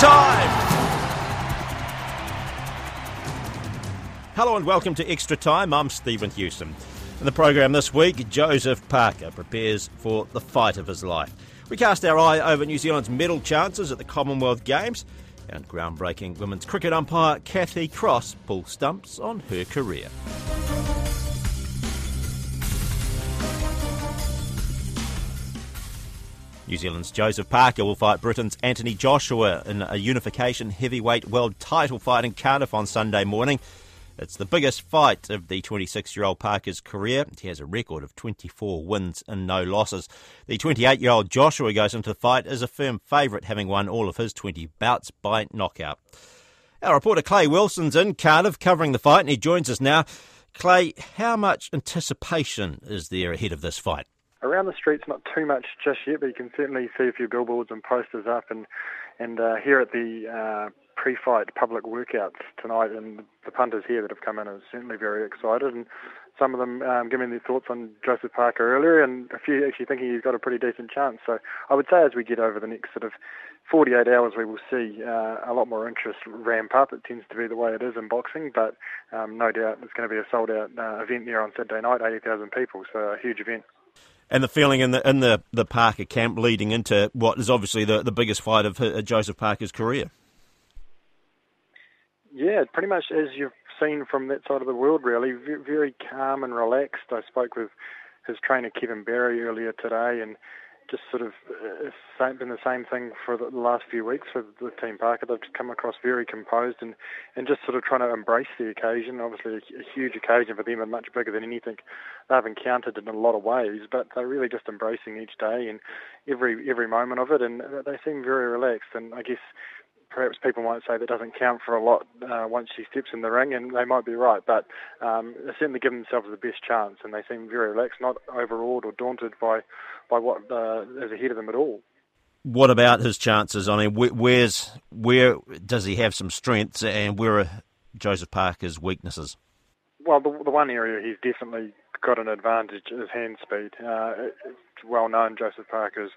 time. Hello and welcome to Extra Time. I'm Stephen Hewson. In the program this week, Joseph Parker prepares for the fight of his life. We cast our eye over New Zealand's medal chances at the Commonwealth Games, and groundbreaking women's cricket umpire Kathy Cross pulls stumps on her career. New Zealand's Joseph Parker will fight Britain's Anthony Joshua in a unification heavyweight world title fight in Cardiff on Sunday morning. It's the biggest fight of the 26 year old Parker's career. He has a record of 24 wins and no losses. The 28 year old Joshua goes into the fight as a firm favourite, having won all of his 20 bouts by knockout. Our reporter Clay Wilson's in Cardiff covering the fight, and he joins us now. Clay, how much anticipation is there ahead of this fight? Around the streets, not too much just yet, but you can certainly see a few billboards and posters up. And and uh, here at the uh, pre-fight public workouts tonight, and the punters here that have come in are certainly very excited. And some of them um, giving their thoughts on Joseph Parker earlier, and a few actually thinking he's got a pretty decent chance. So I would say as we get over the next sort of 48 hours, we will see uh, a lot more interest ramp up. It tends to be the way it is in boxing, but um, no doubt it's going to be a sold-out uh, event there on Saturday night, 80,000 people, so a huge event and the feeling in the in the, the Parker camp leading into what is obviously the, the biggest fight of uh, Joseph Parker's career. Yeah, pretty much as you've seen from that side of the world, really, very calm and relaxed. I spoke with his trainer Kevin Barry earlier today, and just sort of uh, been the same thing for the last few weeks for the team Parker. They've come across very composed and, and just sort of trying to embrace the occasion. Obviously, a, a huge occasion for them and much bigger than anything they've encountered in a lot of ways. But they're really just embracing each day and every every moment of it, and they seem very relaxed. And I guess perhaps people might say that doesn't count for a lot uh, once she steps in the ring, and they might be right. But um, they certainly give themselves the best chance, and they seem very relaxed, not overawed or daunted by by what uh, is ahead of them at all. What about his chances? I mean, where's where does he have some strengths, and where are Joseph Parker's weaknesses? Well, the, the one area he's definitely got an advantage is hand speed. Uh, it's well known Joseph Parker is,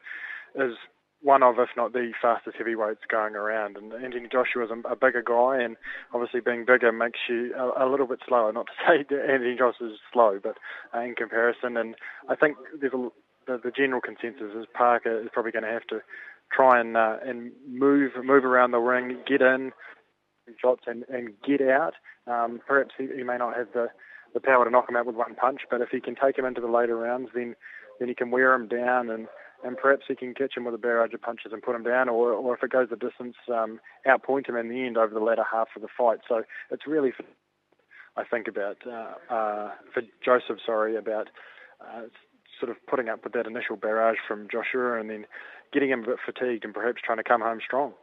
is one of, if not the fastest heavyweights going around. And Anthony Joshua is a, a bigger guy, and obviously being bigger makes you a, a, little bit slower. Not to say that Anthony Joshua is slow, but uh, in comparison, and I think there's a, the, the general consensus is Parker is probably going to have to try and uh, and move move around the ring, get in shots, and, and get out. Um, perhaps he, he may not have the the power to knock him out with one punch, but if he can take him into the later rounds, then then he can wear him down and and perhaps he can catch him with a barrage of punches and put him down, or, or if it goes the distance, um, outpoint him in the end over the latter half of the fight. So it's really, for, I think about uh, uh, for Joseph, sorry, about uh, sort of putting up with that initial barrage from Joshua, and then getting him a bit fatigued and perhaps trying to come home strong.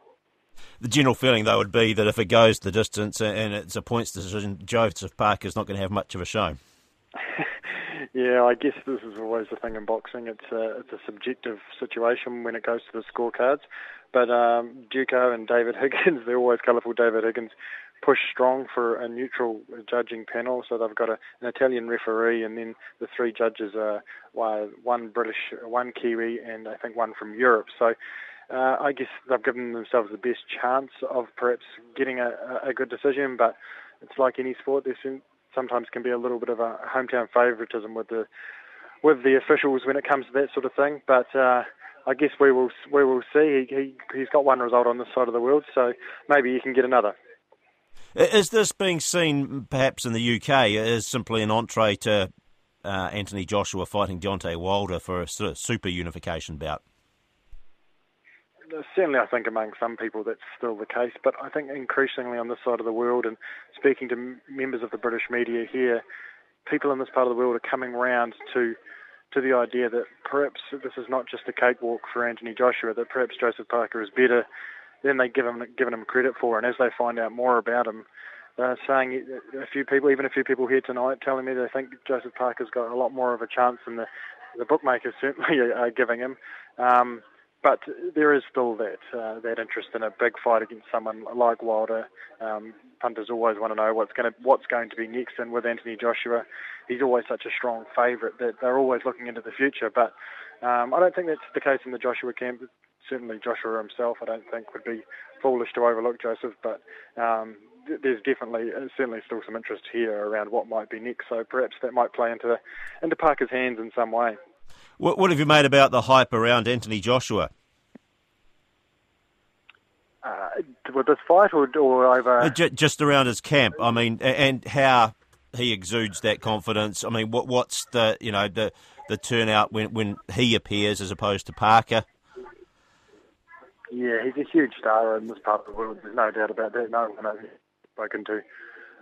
The general feeling, though, would be that if it goes the distance and it's a points decision, Joseph Parker's not going to have much of a show. Yeah, I guess this is always the thing in boxing. It's a it's a subjective situation when it goes to the scorecards. But um, Duco and David Higgins, they're always colourful. David Higgins push strong for a neutral judging panel, so they've got a, an Italian referee, and then the three judges are one British, one Kiwi, and I think one from Europe. So. Uh, I guess they've given themselves the best chance of perhaps getting a, a good decision, but it's like any sport. There's sometimes can be a little bit of a hometown favouritism with the with the officials when it comes to that sort of thing. But uh, I guess we will we will see. He, he he's got one result on this side of the world, so maybe he can get another. Is this being seen perhaps in the UK as simply an entree to uh, Anthony Joshua fighting Deontay Wilder for a sort of super unification bout? Certainly I think among some people that's still the case, but I think increasingly on this side of the world and speaking to members of the British media here, people in this part of the world are coming round to to the idea that perhaps this is not just a cakewalk for Anthony Joshua, that perhaps Joseph Parker is better than they give him given him credit for, and as they find out more about him, they're saying a few people, even a few people here tonight, telling me they think Joseph Parker's got a lot more of a chance than the the bookmakers certainly are giving him. Um, but there is still that uh, that interest in a big fight against someone like Wilder. Um, punters always want to know what's going to what's going to be next, and with Anthony Joshua, he's always such a strong favourite that they're always looking into the future. But um, I don't think that's the case in the Joshua camp. Certainly, Joshua himself, I don't think would be foolish to overlook Joseph, but um, there's definitely uh, certainly still some interest here around what might be next. So perhaps that might play into into Parker's hands in some way. What, what have you made about the hype around Anthony Joshua? Uh, with this fight or, or over? Uh, just around his camp. I mean, and how he exudes that confidence. I mean, what what's the you know the the turnout when when he appears as opposed to Parker? Yeah, he's a huge star in this part of the world. There's no doubt about that. No one I've spoken to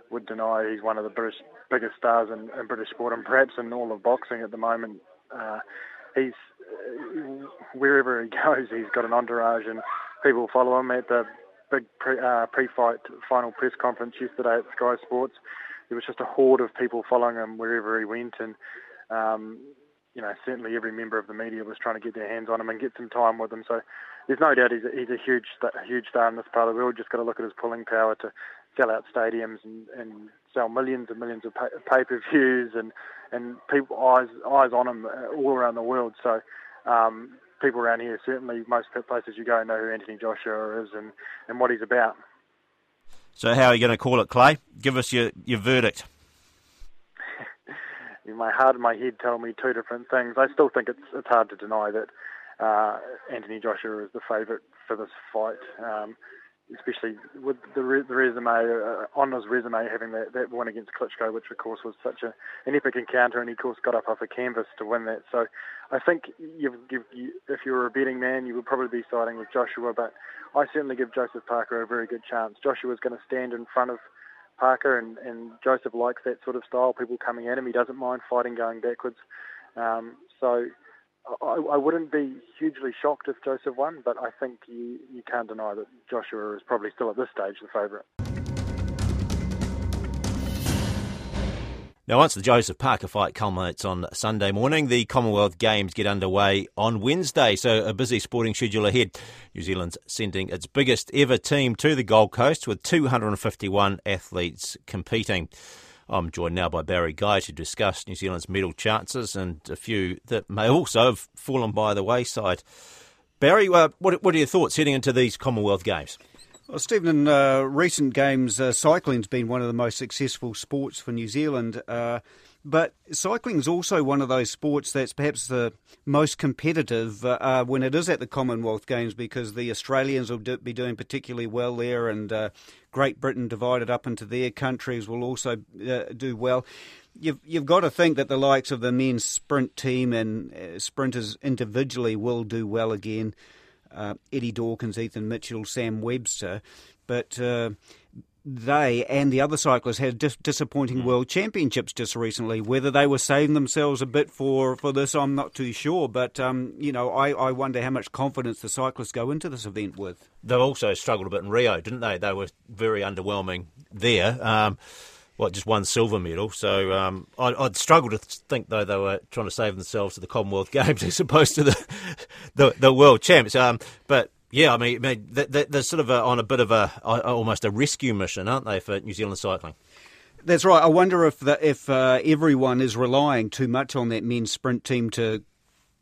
would deny he's one of the British, biggest stars in, in British sport and perhaps in all of boxing at the moment. Uh, he's uh, wherever he goes, he's got an entourage and people follow him. At the big pre, uh, pre-fight final press conference yesterday at Sky Sports, there was just a horde of people following him wherever he went, and um, you know certainly every member of the media was trying to get their hands on him and get some time with him. So there's no doubt he's a, he's a huge huge star in this part of the world. Just got to look at his pulling power to sell out stadiums and, and sell millions and millions of pay per views and and people eyes eyes on him uh, all around the world. So um, people around here certainly most places you go know who Anthony Joshua is and, and what he's about. So how are you going to call it, Clay? Give us your, your verdict. my heart and my head tell me two different things. I still think it's it's hard to deny that uh, Anthony Joshua is the favourite for this fight. Um, especially with the, re- the resume uh, on his resume having that, that win against Klitschko, which of course was such a, an epic encounter, and he of course got up off a canvas to win that. So I think you've, you've, you, if you were a betting man, you would probably be siding with Joshua, but I certainly give Joseph Parker a very good chance. Joshua is going to stand in front of Parker, and, and Joseph likes that sort of style, people coming at him. He doesn't mind fighting going backwards. Um, so I, I, wouldn't be hugely shocked if Joseph won, but I think you, you can't deny that Joshua is probably still at this stage the favourite. Now, once the Joseph Parker fight culminates on Sunday morning, the Commonwealth Games get underway on Wednesday. So, a busy sporting schedule ahead. New Zealand's sending its biggest ever team to the Gold Coast with 251 athletes competing. I'm joined now by Barry Guy to discuss New Zealand's medal chances and a few that may also have fallen by the wayside. Barry, uh, what, what are your thoughts heading into these Commonwealth Games? Well, Stephen, in uh, recent games, uh, cycling's been one of the most successful sports for New Zealand. Uh, but cycling is also one of those sports that's perhaps the most competitive uh, uh, when it is at the Commonwealth Games because the Australians will do, be doing particularly well there, and uh, Great Britain divided up into their countries will also uh, do well. You've you've got to think that the likes of the men's sprint team and uh, sprinters individually will do well again. Uh, Eddie Dawkins, Ethan Mitchell, Sam Webster, but they and the other cyclists had dis- disappointing mm. world championships just recently. Whether they were saving themselves a bit for, for this, I'm not too sure. But, um, you know, I, I wonder how much confidence the cyclists go into this event with. They also struggled a bit in Rio, didn't they? They were very underwhelming there. Um, what, just one silver medal. So um, I, would struggle to think, though, they were trying to save themselves to the Commonwealth Games as opposed to the, the, the world champs. Um, but yeah, I mean, they're sort of a, on a bit of a almost a rescue mission, aren't they, for New Zealand cycling? That's right. I wonder if the, if uh, everyone is relying too much on that men's sprint team to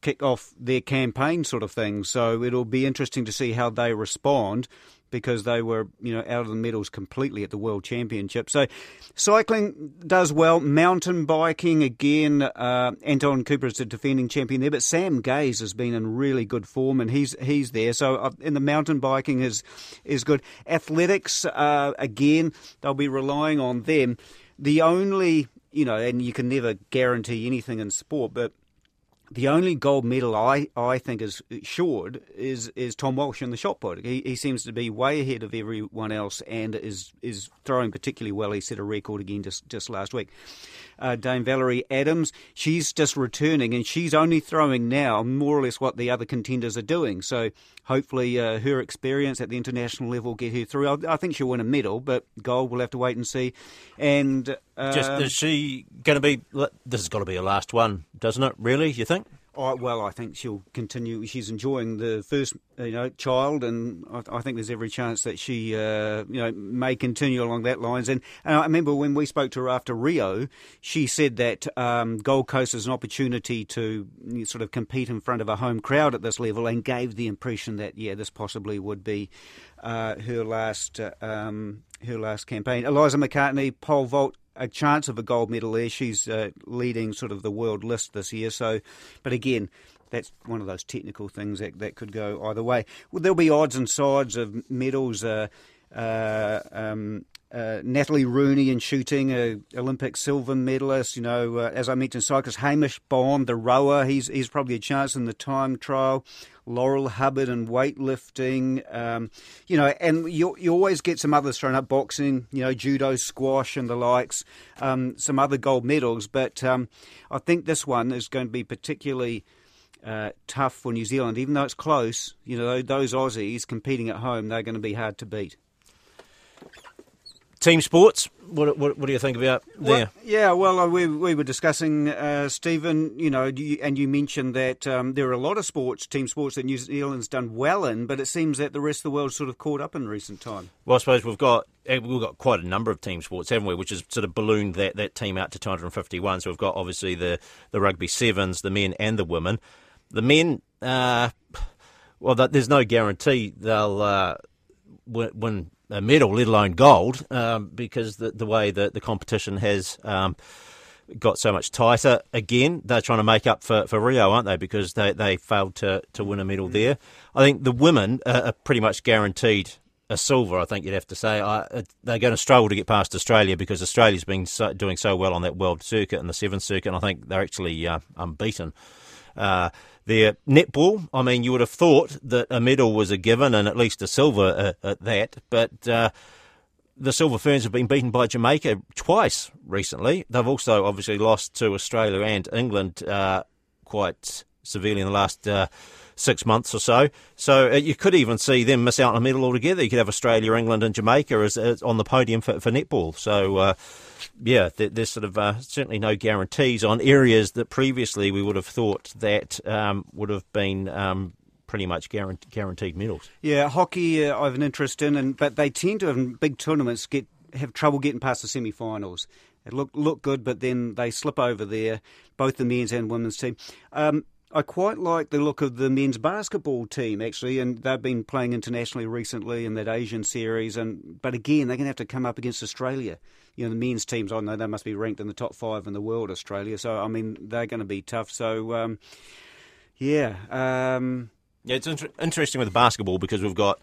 kick off their campaign, sort of thing. So it'll be interesting to see how they respond because they were, you know, out of the medals completely at the World Championship. So cycling does well. Mountain biking, again, uh, Anton Cooper is the defending champion there, but Sam Gaze has been in really good form and he's he's there. So uh, in the mountain biking is, is good. Athletics, uh, again, they'll be relying on them. The only, you know, and you can never guarantee anything in sport, but the only gold medal I, I think is assured is is Tom Walsh in the shot put. He, he seems to be way ahead of everyone else and is is throwing particularly well. He set a record again just, just last week. Uh, Dame Valerie Adams, she's just returning and she's only throwing now more or less what the other contenders are doing. So hopefully uh, her experience at the international level will get her through. I, I, think she'll win a medal, but gold we'll have to wait and see. And uh, just is she going to be? This has got to be her last one, doesn't it? Really, you think? I, well, I think she'll continue. She's enjoying the first, you know, child, and I, I think there's every chance that she, uh, you know, may continue along that lines. And, and, I remember when we spoke to her after Rio, she said that um, Gold Coast is an opportunity to sort of compete in front of a home crowd at this level, and gave the impression that yeah, this possibly would be uh, her last, uh, um, her last campaign. Eliza McCartney, pole vault a chance of a gold medal there. She's uh, leading sort of the world list this year. So, but again, that's one of those technical things that, that could go either way. Well, there'll be odds and sides of medals. Uh, uh, um, uh, Natalie Rooney in shooting, Olympic silver medalist. You know, uh, as I mentioned, cyclist Hamish Bond, the rower, he's he's probably a chance in the time trial. Laurel Hubbard and weightlifting, um, you know, and you you always get some others thrown up, boxing, you know, judo, squash, and the likes, um, some other gold medals. But um, I think this one is going to be particularly. Uh, tough for New Zealand, even though it's close. You know, those Aussies competing at home, they're going to be hard to beat. Team sports. What, what, what do you think about there? Well, yeah, well, uh, we, we were discussing, uh, Stephen, you know, you, and you mentioned that um, there are a lot of sports, team sports, that New Zealand's done well in, but it seems that the rest of the world's sort of caught up in recent time. Well, I suppose we've got we've got quite a number of team sports, haven't we? Which has sort of ballooned that, that team out to 251. So we've got obviously the, the rugby sevens, the men and the women. The men, uh, well, there's no guarantee they'll uh, win a medal, let alone gold, um, because the, the way that the competition has um, got so much tighter. Again, they're trying to make up for, for Rio, aren't they? Because they, they failed to, to win a medal mm. there. I think the women are pretty much guaranteed a silver. I think you'd have to say I, they're going to struggle to get past Australia because Australia's been so, doing so well on that world circuit and the sevens circuit. And I think they're actually uh, unbeaten. Uh, their netball, I mean, you would have thought that a medal was a given and at least a silver uh, at that, but uh, the Silver Ferns have been beaten by Jamaica twice recently. They've also obviously lost to Australia and England uh, quite severely in the last uh, six months or so. So uh, you could even see them miss out on a medal altogether. You could have Australia, England, and Jamaica as, as on the podium for, for netball. So uh, yeah, there's sort of uh, certainly no guarantees on areas that previously we would have thought that um, would have been um, pretty much guaranteed medals. Yeah, hockey uh, I have an interest in, and but they tend to in big tournaments get have trouble getting past the semi-finals. It look look good, but then they slip over there, both the men's and women's team. Um, I quite like the look of the men's basketball team actually, and they've been playing internationally recently in that Asian series. And but again, they're going to have to come up against Australia. You know, the men's teams. I know they must be ranked in the top five in the world, Australia. So I mean, they're going to be tough. So um, yeah, um, yeah, it's inter- interesting with basketball because we've got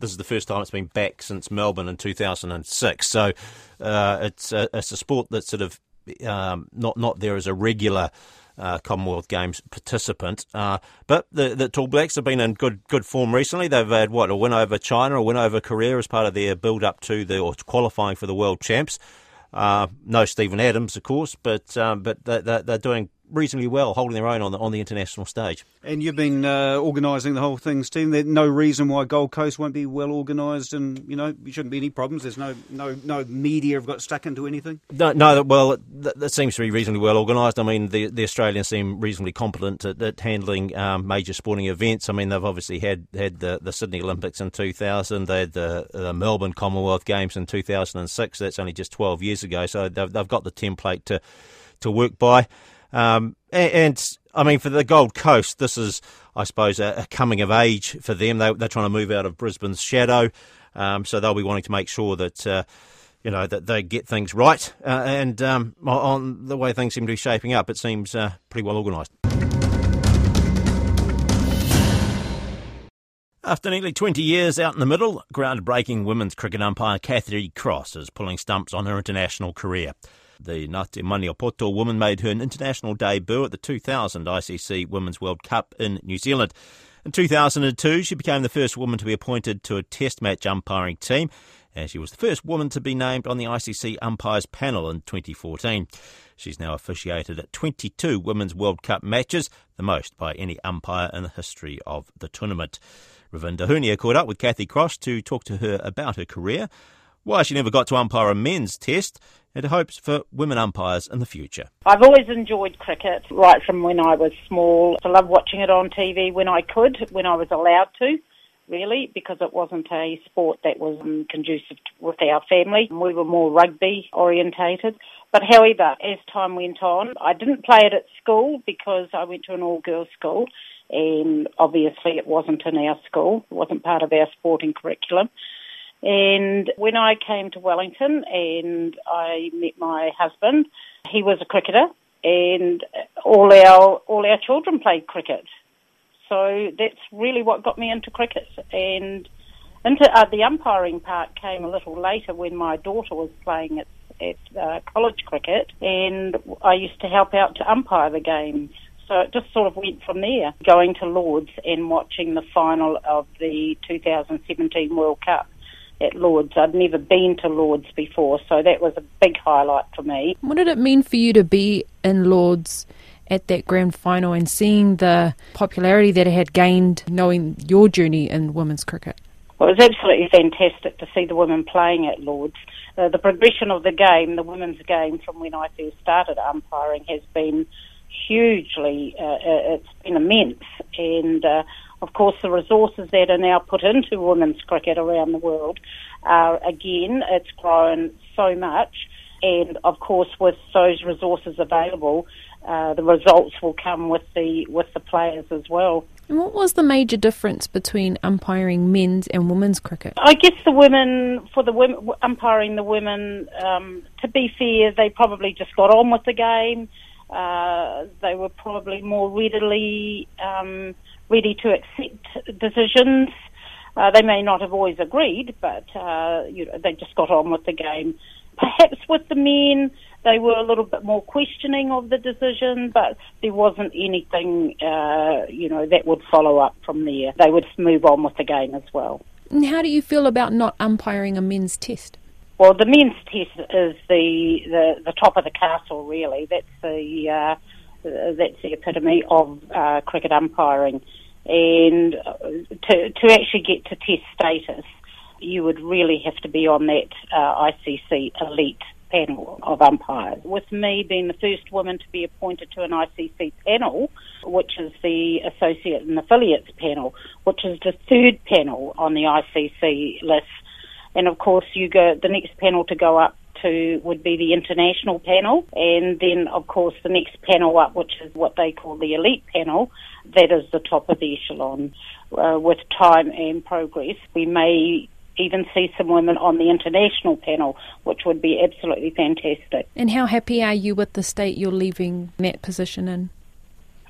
this is the first time it's been back since Melbourne in 2006. So uh, it's a, it's a sport that's sort of um, not not there as a regular uh, Commonwealth Games participant. Uh, but the, the Tall Blacks have been in good good form recently. They've had what a win over China, a win over Korea as part of their build up to the or qualifying for the World Champs. Uh, no Steven Adams, of course, but um, but they, they're doing reasonably well, holding their own on the on the international stage. And you've been uh, organising the whole thing, Steve. There's no reason why Gold Coast won't be well organised, and you know, there shouldn't be any problems. There's no no no media have got stuck into anything. No, no. Well, that, that seems to be reasonably well organised. I mean, the the Australians seem reasonably competent at, at handling um, major sporting events. I mean, they've obviously had had the, the Sydney Olympics in 2000. They had the, the Melbourne Commonwealth Games in 2006. That's only just 12 years ago. So they've, they've got the template to to work by. Um, and, and, I mean, for the Gold Coast, this is, I suppose, a, a coming of age for them. They, are trying to move out of Brisbane's shadow, um, so they'll be wanting to make sure that. Uh, you know that they get things right, uh, and um, on the way things seem to be shaping up, it seems uh, pretty well organised. After nearly 20 years out in the middle, groundbreaking women's cricket umpire Kathy Cross is pulling stumps on her international career. The Ngāti Maniapoto woman made her international debut at the 2000 ICC Women's World Cup in New Zealand. In 2002, she became the first woman to be appointed to a test match umpiring team, and she was the first woman to be named on the ICC umpires panel in 2014. She's now officiated at 22 Women's World Cup matches, the most by any umpire in the history of the tournament. Ravinda Hunia caught up with Kathy Cross to talk to her about her career, why she never got to umpire a men's test, her hopes for women umpires in the future. I've always enjoyed cricket right from when I was small. I loved watching it on TV when I could, when I was allowed to really, because it wasn't a sport that was conducive with our family. We were more rugby orientated. But however, as time went on, I didn't play it at school because I went to an all-girls school and obviously it wasn't in our school. It wasn't part of our sporting curriculum. And when I came to Wellington and I met my husband, he was a cricketer and all our all our children played cricket. So that's really what got me into cricket. And into uh, the umpiring part came a little later when my daughter was playing at, at uh, college cricket, and I used to help out to umpire the games. So it just sort of went from there, going to Lords and watching the final of the 2017 World Cup at Lords. I'd never been to Lords before, so that was a big highlight for me. What did it mean for you to be in Lords at that grand final and seeing the popularity that it had gained, knowing your journey in women's cricket? Well, it was absolutely fantastic to see the women playing at Lords. Uh, the progression of the game, the women's game, from when I first started umpiring, has been hugely, uh, uh it's been immense. And uh, of course, the resources that are now put into women's cricket around the world are, again, it's grown so much. And of course, with those resources available, uh, the results will come with the with the players as well. And what was the major difference between umpiring men's and women's cricket? I guess the women, for the women, umpiring the women, um, to be fair, they probably just got on with the game. Uh, they were probably more readily um, ready to accept decisions. Uh, they may not have always agreed, but uh, you know, they just got on with the game. Perhaps with the men, they were a little bit more questioning of the decision, but there wasn't anything, uh, you know, that would follow up from there. They would move on with the game as well. And how do you feel about not umpiring a men's test? Well, the men's test is the the, the top of the castle, really. That's the uh, that's the epitome of uh, cricket umpiring, and uh, to to actually get to test status, you would really have to be on that uh, ICC elite panel of umpires. With me being the first woman to be appointed to an ICC panel, which is the associate and affiliates panel, which is the third panel on the ICC list. And of course, you go the next panel to go up to would be the international panel, and then of course the next panel up, which is what they call the elite panel, that is the top of the echelon. Uh, with time and progress, we may even see some women on the international panel, which would be absolutely fantastic. And how happy are you with the state you're leaving that position in?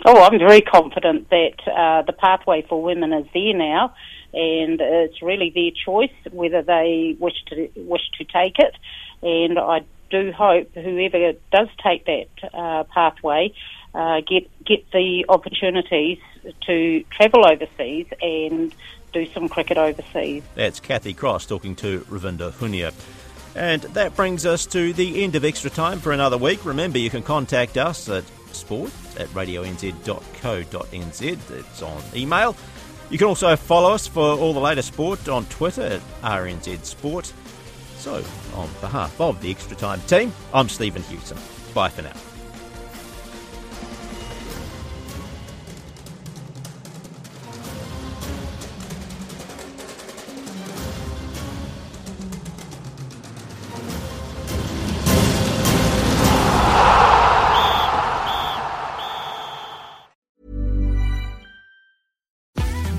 Oh, I'm very confident that uh, the pathway for women is there now, and it's really their choice whether they wish to wish to take it. And I do hope whoever does take that uh, pathway uh, get get the opportunities to travel overseas and do some cricket overseas. That's Kathy Cross talking to Ravinda Hunia. And that brings us to the end of extra time for another week. Remember, you can contact us at sport at radionz.co.nz. It's on email. You can also follow us for all the latest sport on Twitter at RNZ Sport. So, on behalf of the Extra Time team, I'm Stephen Hewson. Bye for now.